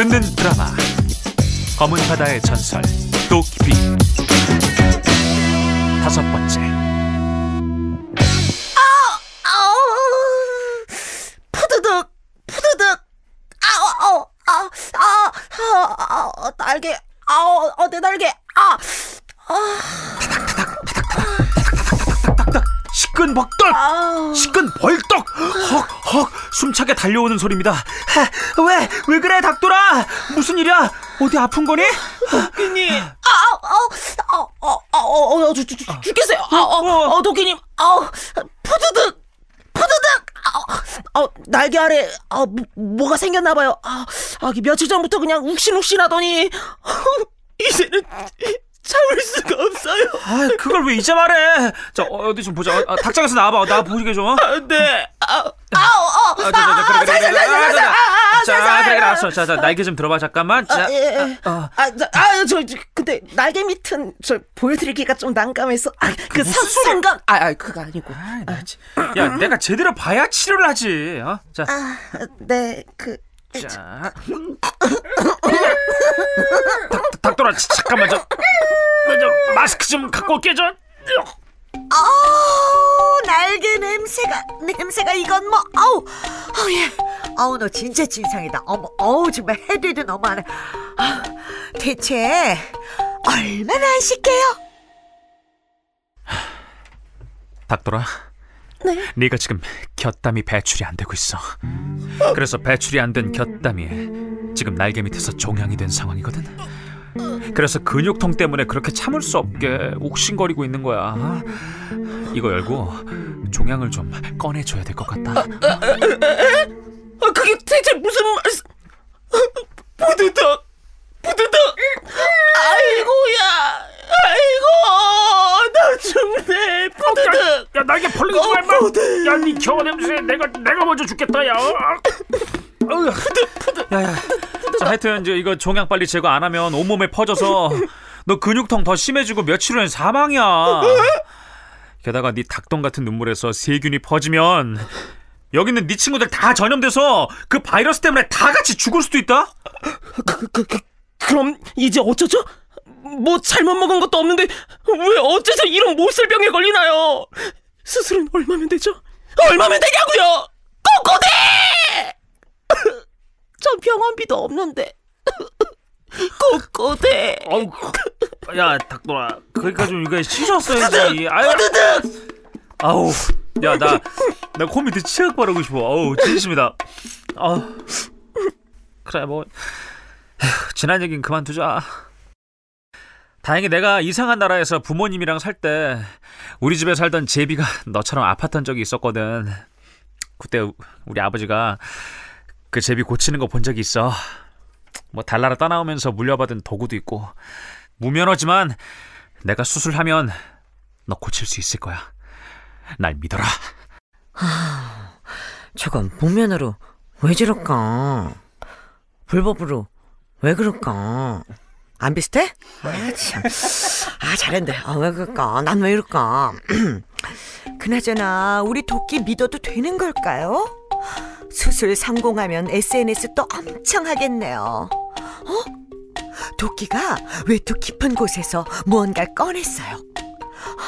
듣는 드라마 검은 바다의 전설 도끼비 다섯 번째 아우 푸드득 푸드득 아우 아우 아우 아우 날개 아우 어 내 날개 아 시끈벅덕 아우 시끈벌떡 숨차게 달려오는 소리입니다. 왜 왜 그래 닭돌아? 무슨 일이야? 어디 아픈 거니? 도끼님. 아우 아우 아우 아우 아우 죽- 죽- 죽- 죽겠어요. 아우 아우 아우 도끼님. 아우 푸드득 푸드득. 아우 아우 날개 아래 아우 뭐, 뭐가 생겼나 봐요. 아, 아 며칠 전부터 그냥 욱신욱신하더니 이제는 참을 수가 없어요. 아 그걸 왜 이제 말해? 자 어, 어디 좀 보자. 어, 아, 닭장에서 나와봐. 나 보이게 좀. 어? 네. 아우, 아우, 아, 자, 자, 자, 그래, 그래, 그래. 아, 자, 자. 그래, 그래, 알았어. 자, 자, 날개 좀 들어봐, 잠깐만. 자, 아, 예, 예. 어. 아, 저, 아, 저, 저, 근데 날개 밑은 저 보여드리기가 좀 난감해서, 아, 그 소리야? 상관, 아, 아, 그거 아니고. 아이, 나 참. 야, 내가 제대로 봐야 치료를 하지. 어? 자, 아, 네, 그, 자. 닭, 닭돌아, 자, 잠깐만, 저, 저, 마스크 좀 갖고 올게, 저. 아우 날개 냄새가 냄새가 이건 뭐 아우 아우 예 아우 너 진짜 진상이다 어머 어우 정말 해도 너무하네 아, 대체 얼마나 하실게요 닭돌아. 네. 네가 지금 곁담이 배출이 안 되고 있어. 그래서 배출이 안 된 곁담이 지금 날개 밑에서 종양이 된 상황이거든. 그래서 근육통 때문에 그렇게 참을 수 없게 옥신거리고 있는 거야. 이거 열고 종양을 좀 꺼내줘야 될 것 같다. 아, 그게 대체 무슨 말씀, 부드덕, 부드덕, 아이고야, 아이고, 나 죽네, 부드덕. 야 날개 벌리지 어, 말마. 부들. 야니 겨워 냄새 내가 내가 먼저 죽겠다 야. 야야. 자 하여튼 이제 이거 종양 빨리 제거 안 하면 온몸에 퍼져서 너 근육통 더 심해지고 며칠 후엔 사망이야. 게다가 네 닭똥 같은 눈물에서 세균이 퍼지면 여기 있는 네 친구들 다 전염돼서 그 바이러스 때문에 다 같이 죽을 수도 있다. 그, 그, 그, 그럼 이제 어쩌죠? 뭐 잘못 먹은 것도 없는데 왜 어째서 이런 못살병에 걸리나요? 수술은 얼마면 되죠? 얼마면 되냐고요? 꼬꼬대! 전 병원비도 없는데 꼬꼬대 야 닭돌아, 그러니까 좀 이거 씻었어야지. 아유, 아우, 야나나 코밑에 치약 바르고 싶어. 어우, 진심이다. 아우, 그래 뭐 에휴, 지난 얘긴 그만두자. 다행히 내가 이상한 나라에서 부모님이랑 살 때 우리 집에 살던 제비가 너처럼 아팠던 적이 있었거든. 그때 우리 아버지가 그 제비 고치는 거 본 적이 있어. 뭐 달나라 떠나오면서 물려받은 도구도 있고 무면허지만 내가 수술하면 너 고칠 수 있을 거야. 날 믿어라. 저건 무면으로 왜 저럴까 불법으로 왜 그럴까 안 비슷해? 아 참 아 잘했네 아, 왜 그럴까 난 왜 이럴까 그나저나 우리 도끼 믿어도 되는 걸까요? 수술 성공하면 SNS 또 엄청 하겠네요 어? 도끼가 외투 깊은 곳에서 무언가를 꺼냈어요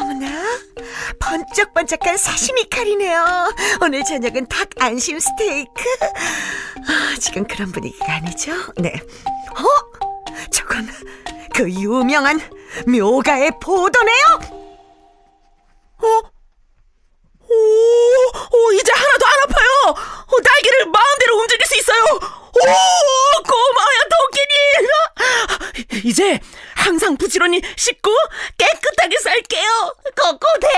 어머나 번쩍번쩍한 사시미 칼이네요 오늘 저녁은 닭 안심 스테이크 아, 지금 그런 분위기가 아니죠? 네 어? 저건 그 유명한 묘가의 포도네요 어? 오, 오, 이제 하나도 안 아파요. 어, 날개를 마음대로 움직일 수 있어요. 오, 고마워요, 도끼님. 이제 항상 부지런히 씻고 깨끗하게 살게요. 꼬꼬댁,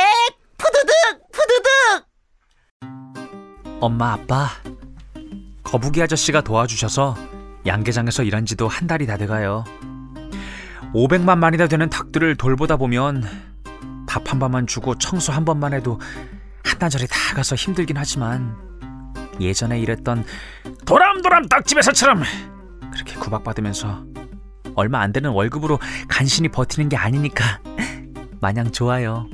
푸드득, 푸드득. 엄마 아빠 거북이 아저씨가 도와주셔서 양계장에서 일한 지도 한 달이 다 돼가요. 500만 마리나 되는 닭들을 돌보다 보면 밥 한 번만 주고 청소 한 번만 해도 한나절이 다 가서 힘들긴 하지만 예전에 일했던 도람도람 닭집에서처럼 그렇게 구박받으면서 얼마 안 되는 월급으로 간신히 버티는 게 아니니까 마냥 좋아요.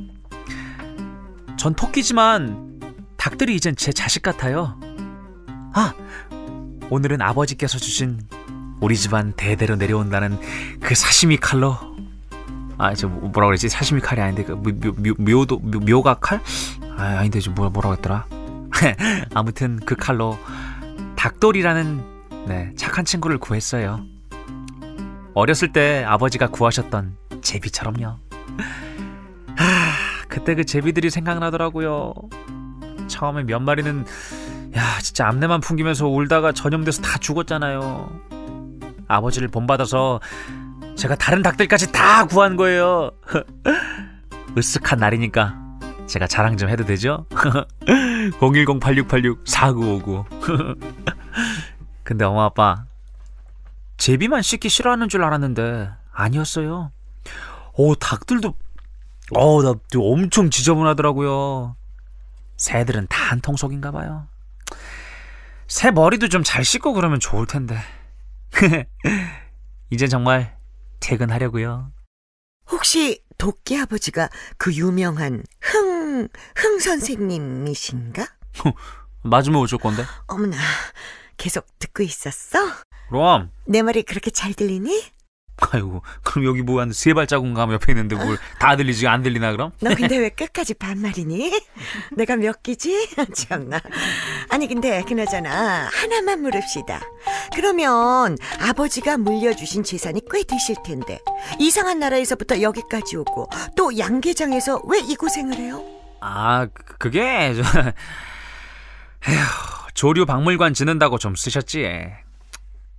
전 토끼지만 닭들이 이젠 제 자식 같아요. 아, 오늘은 아버지께서 주신 우리 집안 대대로 내려온다는 그 사시미 칼로 아 저 뭐라 그랬지 사시미 칼이 아닌데 그 묘, 묘, 묘도 묘, 묘가 칼? 아 아닌데 저 뭐라 뭐라고 했더라 아무튼 그 칼로 닭돌이라는 네, 착한 친구를 구했어요 어렸을 때 아버지가 구하셨던 제비처럼요 하, 그때 그 제비들이 생각나더라고요 처음에 몇 마리는 야 진짜 앞내만 풍기면서 울다가 전염돼서 다 죽었잖아요 아버지를 본받아서 제가 다른 닭들까지 다 구한 거예요. 으쓱한 날이니까 제가 자랑 좀 해도 되죠? 010-8686-4959 근데 엄마 아빠 제비만 씻기 싫어하는 줄 알았는데 아니었어요. 오 닭들도 어나 엄청 지저분하더라고요. 새들은 다 한 통속인가 봐요. 새 머리도 좀 잘 씻고 그러면 좋을 텐데. 이제 정말 퇴근하려고요. 혹시 도끼 아버지가 그 유명한 흥, 흥 선생님이신가? 맞으면 어쩔 건데? 어머나, 계속 듣고 있었어? 그럼 내 말이 그렇게 잘 들리니? 아이고 그럼 여기 뭐 한 세 발자국 가면 옆에 있는데 뭘 다 들리지 안 들리나 그럼? 너 근데 왜 끝까지 반말이니? 내가 몇 끼지? 참나. 아니 근데 그나저나 하나만 물읍시다. 그러면 아버지가 물려주신 재산이 꽤 되실 텐데 이상한 나라에서부터 여기까지 오고 또 양계장에서 왜 이 고생을 해요? 아 그- 그게 저 에휴 조류 박물관 짓는다고 좀 쓰셨지.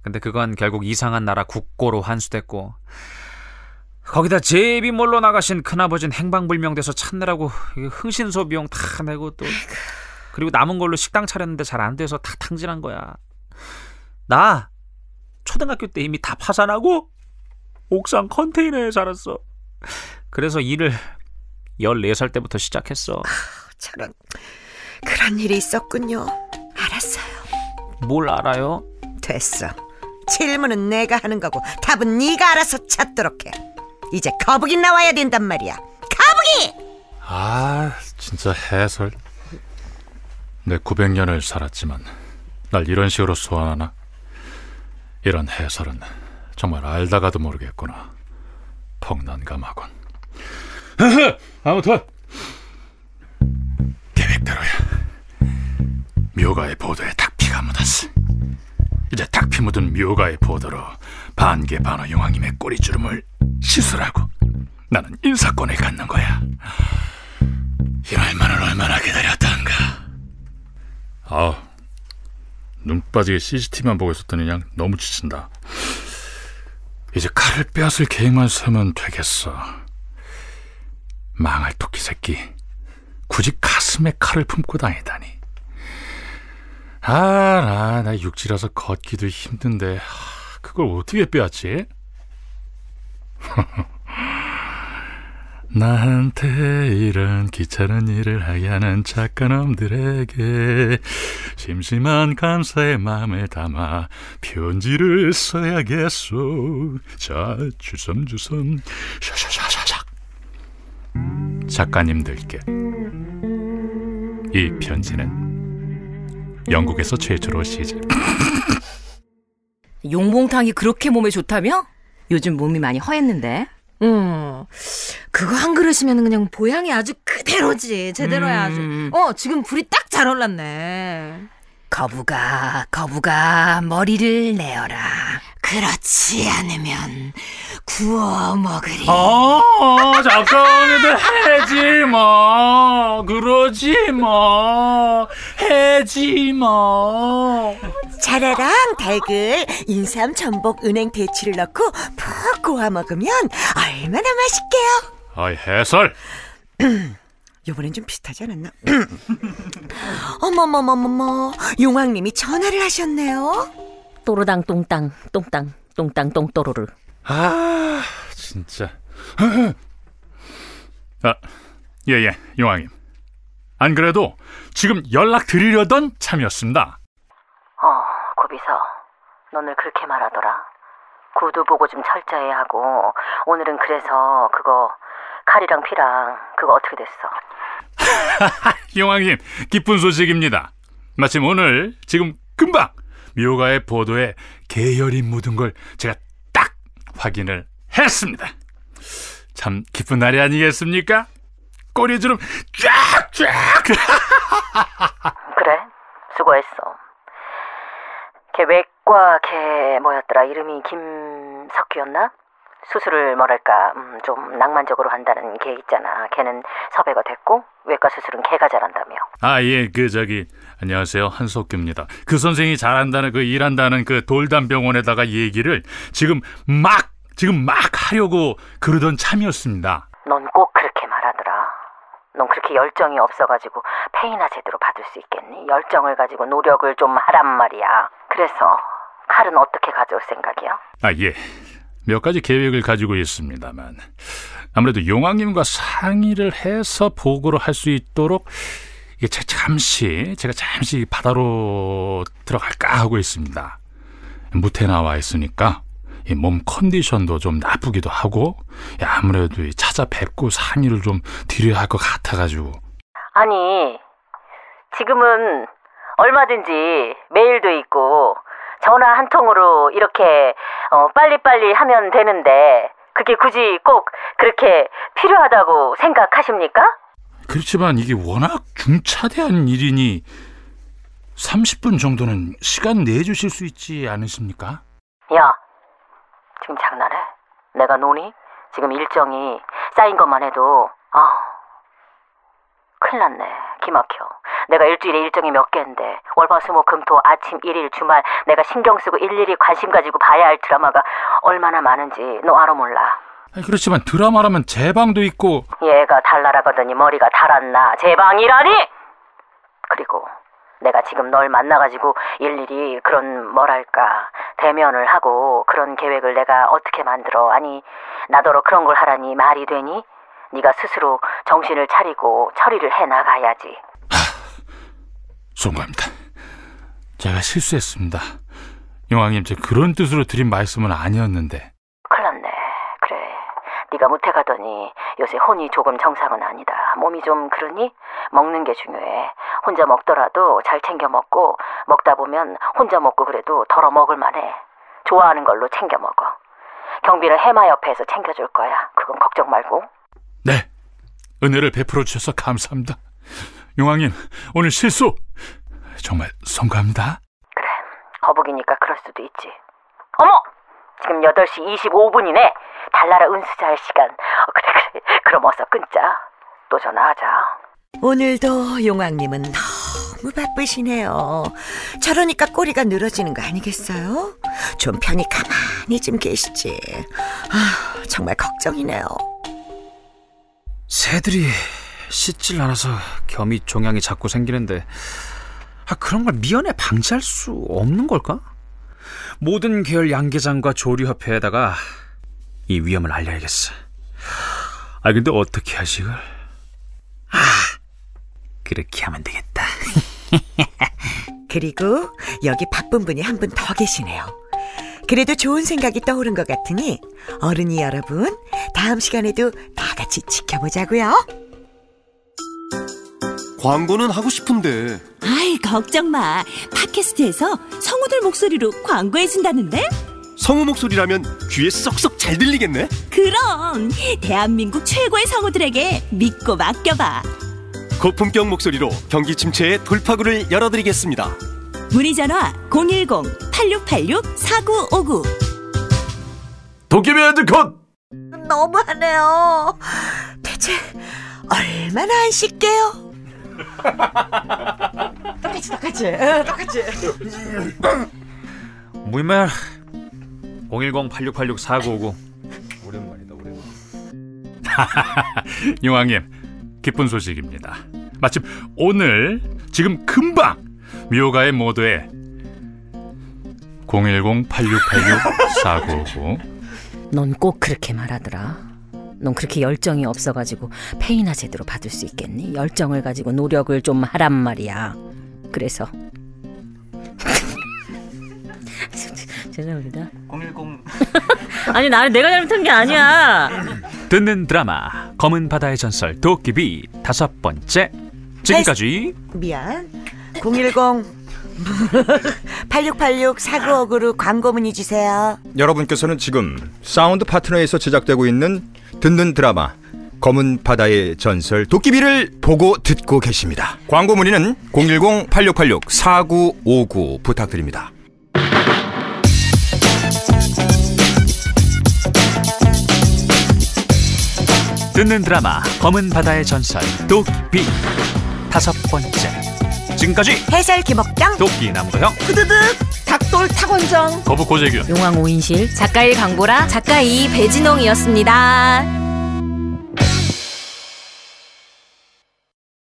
근데 그건 결국 이상한 나라 국고로 환수됐고 거기다 제비 몰러 나가신 큰아버지는 행방불명돼서 찾느라고 흥신소 비용 다 내고 또 그리고 남은 걸로 식당 차렸는데 잘 안 돼서 다 탕진한 거야. 나 초등학교 때 이미 다 파산하고 옥상 컨테이너에 살았어. 그래서 일을 14살 때부터 시작했어. 저런 그런 일이 있었군요. 알았어요. 뭘 알아요? 됐어. 질문은 내가 하는 거고 답은 네가 알아서 찾도록 해. 이제 거북이 나와야 된단 말이야. 거북이! 아, 진짜 해설. 내 900년을 살았지만 날 이런 식으로 소환하나? 이런 해설은 정말 알다가도 모르겠구나. 퍽난감하군. 아무튼 계획대로야. 묘가의 보도에 닭피가 묻었어. 이제 닭피 묻은 묘가의 보도로 반개 반어 용왕님의 꼬리주름을 시술하고 나는 인사권을 갖는 거야. 이럴 만은 얼마나 기다렸던가. 아, 눈 빠지게 CCTV만 보고 있었더니 그냥 너무 지친다. 이제 칼을 빼앗을 계획만 세면 되겠어. 망할 토끼 새끼. 굳이 가슴에 칼을 품고 다니다니. 아, 나, 나 육지라서 걷기도 힘든데, 하, 그걸 어떻게 빼앗지? 나한테 이런 귀찮은 일을 하게 하는 착한 놈들에게 심심한 감사의 마음을 담아 편지를 써야겠소. 자, 주섬주섬, 샤샤샤샤샥. 작가님들께 이 편지는 영국에서 최초로 시작. 용봉탕이 그렇게 몸에 좋다며? 요즘 몸이 많이 허했는데. 음, 그거 한 그릇이면 그냥 보양이 아주 그대로지. 제대로야 아주. 음. 어, 지금 불이 딱 잘 올랐네. 거부가, 거부가 머리를 내어라. 그렇지 않으면 구워 먹으리. 아, 잠깐만, 해지 마. 그러지 마. 해지 마. 자라랑 달글, 인삼, 전복, 은행, 대추를 넣고 푹 구워 먹으면 얼마나 맛있게요. 아이, 해설. 요번엔 좀 비슷하지 않았나? 어머머머머머, 용왕님이 전화를 하셨네요. 또르당 똥땅 똥땅 똥땅 똥또르르 아, 진짜. 아, 예, 예, 용왕님. 안 그래도 지금 연락 드리려던 참이었습니다. 어 고비서 너늘 그렇게 말하더라 구두 보고 좀 철저히 하고 오늘은 그래서 그거 칼이랑 피랑 그거 어떻게 됐어 용왕님, 기쁜 소식입니다. 마침 오늘 지금 금방 묘가의 보도에 계열이 묻은 걸 제가 딱 확인을 했습니다. 참 기쁜 날이 아니겠습니까? 꼬리 주름 쫙쫙! 그래, 수고했어. 걔 외과 걔 뭐였더라? 이름이 김석규였나? 수술을 뭐랄까 음, 좀 낭만적으로 한다는 걔 있잖아. 걔는 섭외가 됐고 외과 수술은 걔가 잘한다며. 아, 예, 그, 저기, 안녕하세요. 한석규입니다. 그 선생이 잘한다는, 그 일한다는 그 돌담병원에다가 얘기를 지금 막, 지금 막 하려고 그러던 참이었습니다. 넌 꼭 그렇게 말하더라. 넌 그렇게 열정이 없어가지고 페이나 제대로 받을 수 있겠니? 열정을 가지고 노력을 좀 하란 말이야. 그래서 칼은 어떻게 가져올 생각이야? 아, 예. 몇 가지 계획을 가지고 있습니다만, 아무래도 용왕님과 상의를 해서 보고를 할 수 있도록, 이게 잠시, 제가 잠시 바다로 들어갈까 하고 있습니다. 무태 나와 있으니까, 이몸 컨디션도 좀 나쁘기도 하고, 예, 아무래도 이 찾아뵙고 상의를 좀 드려야 할 것 같아가지고. 아니, 지금은 얼마든지 메일도 있고 전화 한 통으로 이렇게 어, 빨리빨리 하면 되는데 그게 굳이 꼭 그렇게 필요하다고 생각하십니까? 그렇지만 이게 워낙 중차대한 일이니, 30분 정도는 시간 내주실 수 있지 않으십니까? 야, 지금 장난해? 내가 노니? 지금 일정이 쌓인 것만 해도 아 큰일 났네 기막혀 내가 일주일에 일정이 몇 개인데 월화수목 금토 아침 일일 주말 내가 신경 쓰고 일일이 관심 가지고 봐야 할 드라마가 얼마나 많은지 너 알아 몰라? 아니, 그렇지만 드라마라면 제 방도 있고. 얘가 달나라거더니 머리가 달았나. 제 방이라니! 그리고 내가 지금 널 만나가지고 일일이 그런 뭐랄까 대면을 하고 그런 계획을 내가 어떻게 만들어? 아니 나더러 그런 걸 하라니 말이 되니 네가 스스로 정신을 차리고 처리를 해 나가야지. 송구합니다. 제가 실수했습니다. 용왕님, 제 그런 뜻으로 드린 말씀은 아니었는데. 큰일 났네. 그래. 네가 못해 가더니 요새 혼이 조금 정상은 아니다. 몸이 좀 그러니? 먹는 게 중요해. 혼자 먹더라도 잘 챙겨 먹고 먹다 보면 혼자 먹고 그래도 덜어 먹을 만해. 좋아하는 걸로 챙겨 먹어. 경비를 해마 옆에서 챙겨줄 거야. 그건 걱정 말고 네, 은혜를 베풀어 주셔서 감사합니다. 용왕님, 오늘 실수 정말 송구합니다. 그래 거북이니까 그럴 수도 있지 어머 지금 8시 25분이네 달나라 은수자의 시간 어, 그래 그래 그럼 어서 끊자 또 전화하자 오늘도 용왕님은 너무 바쁘시네요. 저러니까 꼬리가 늘어지는 거 아니겠어요? 좀 편히 가만히 좀 계시지. 아, 정말 걱정이네요. 새들이 씻질 않아서 겸이 종양이 자꾸 생기는데 아, 그런 걸 미연에 방지할 수 없는 걸까? 모든 계열 양계장과 조류협회에다가 이 위험을 알려야겠어. 아 근데 어떻게 하지 이걸? 아 그렇게 하면 되겠다. 그리고 여기 바쁜 분이 한 분 더 계시네요. 그래도 좋은 생각이 떠오른 것 같으니 어른이 여러분 다음 시간에도 다 같이 지켜보자고요. 광고는 하고 싶은데. 아이 걱정 마. 팟캐스트에서 성우들 목소리로 광고해 준다는데? 성우 목소리라면 귀에 쏙쏙 잘 들리겠네. 그럼 대한민국 최고의 성우들에게 믿고 맡겨봐. 고품격 목소리로 경기 침체의 돌파구를 열어드리겠습니다 문의 전화 010-8686-4959 도깨비 헤드컷! 너무하네요. 대체 얼마나 안 씻게요? 똑같이 똑같이 어, 똑같이. 무이말 010-8686-4959 오랜만이다 오랜만. 용왕님, 기쁜 소식입니다. 마침 오늘 지금 금방 묘가의 모드에 010-8686-4959 넌 꼭 그렇게 말하더라. 넌 그렇게 열정이 없어가지고 페이나 제대로 받을 수 있겠니? 열정을 가지고 노력을 좀 하란 말이야. 그래서 죄송합니다. 010 아니 나는 내가 잘못한 게 아니야. 듣는 드라마 검은 바다의 전설 도깨비 다섯 번째 지금까지 미안. 010 8686-4959로 광고 문의 주세요. 여러분께서는 지금 사운드 파트너에서 제작되고 있는 듣는 드라마 검은 바다의 전설 도깨비를 보고 듣고 계십니다. 광고 문의는 010-8686-4959 부탁드립니다. 듣는 드라마 검은 바다의 전설 도끼 다섯 번째 지금까지 해설 김옥경, 도끼 남도형 푸드득 닭돌 탁원정 거부 고재균 용왕 오인실 작가 일 강보라 작가 이 배진홍이었습니다.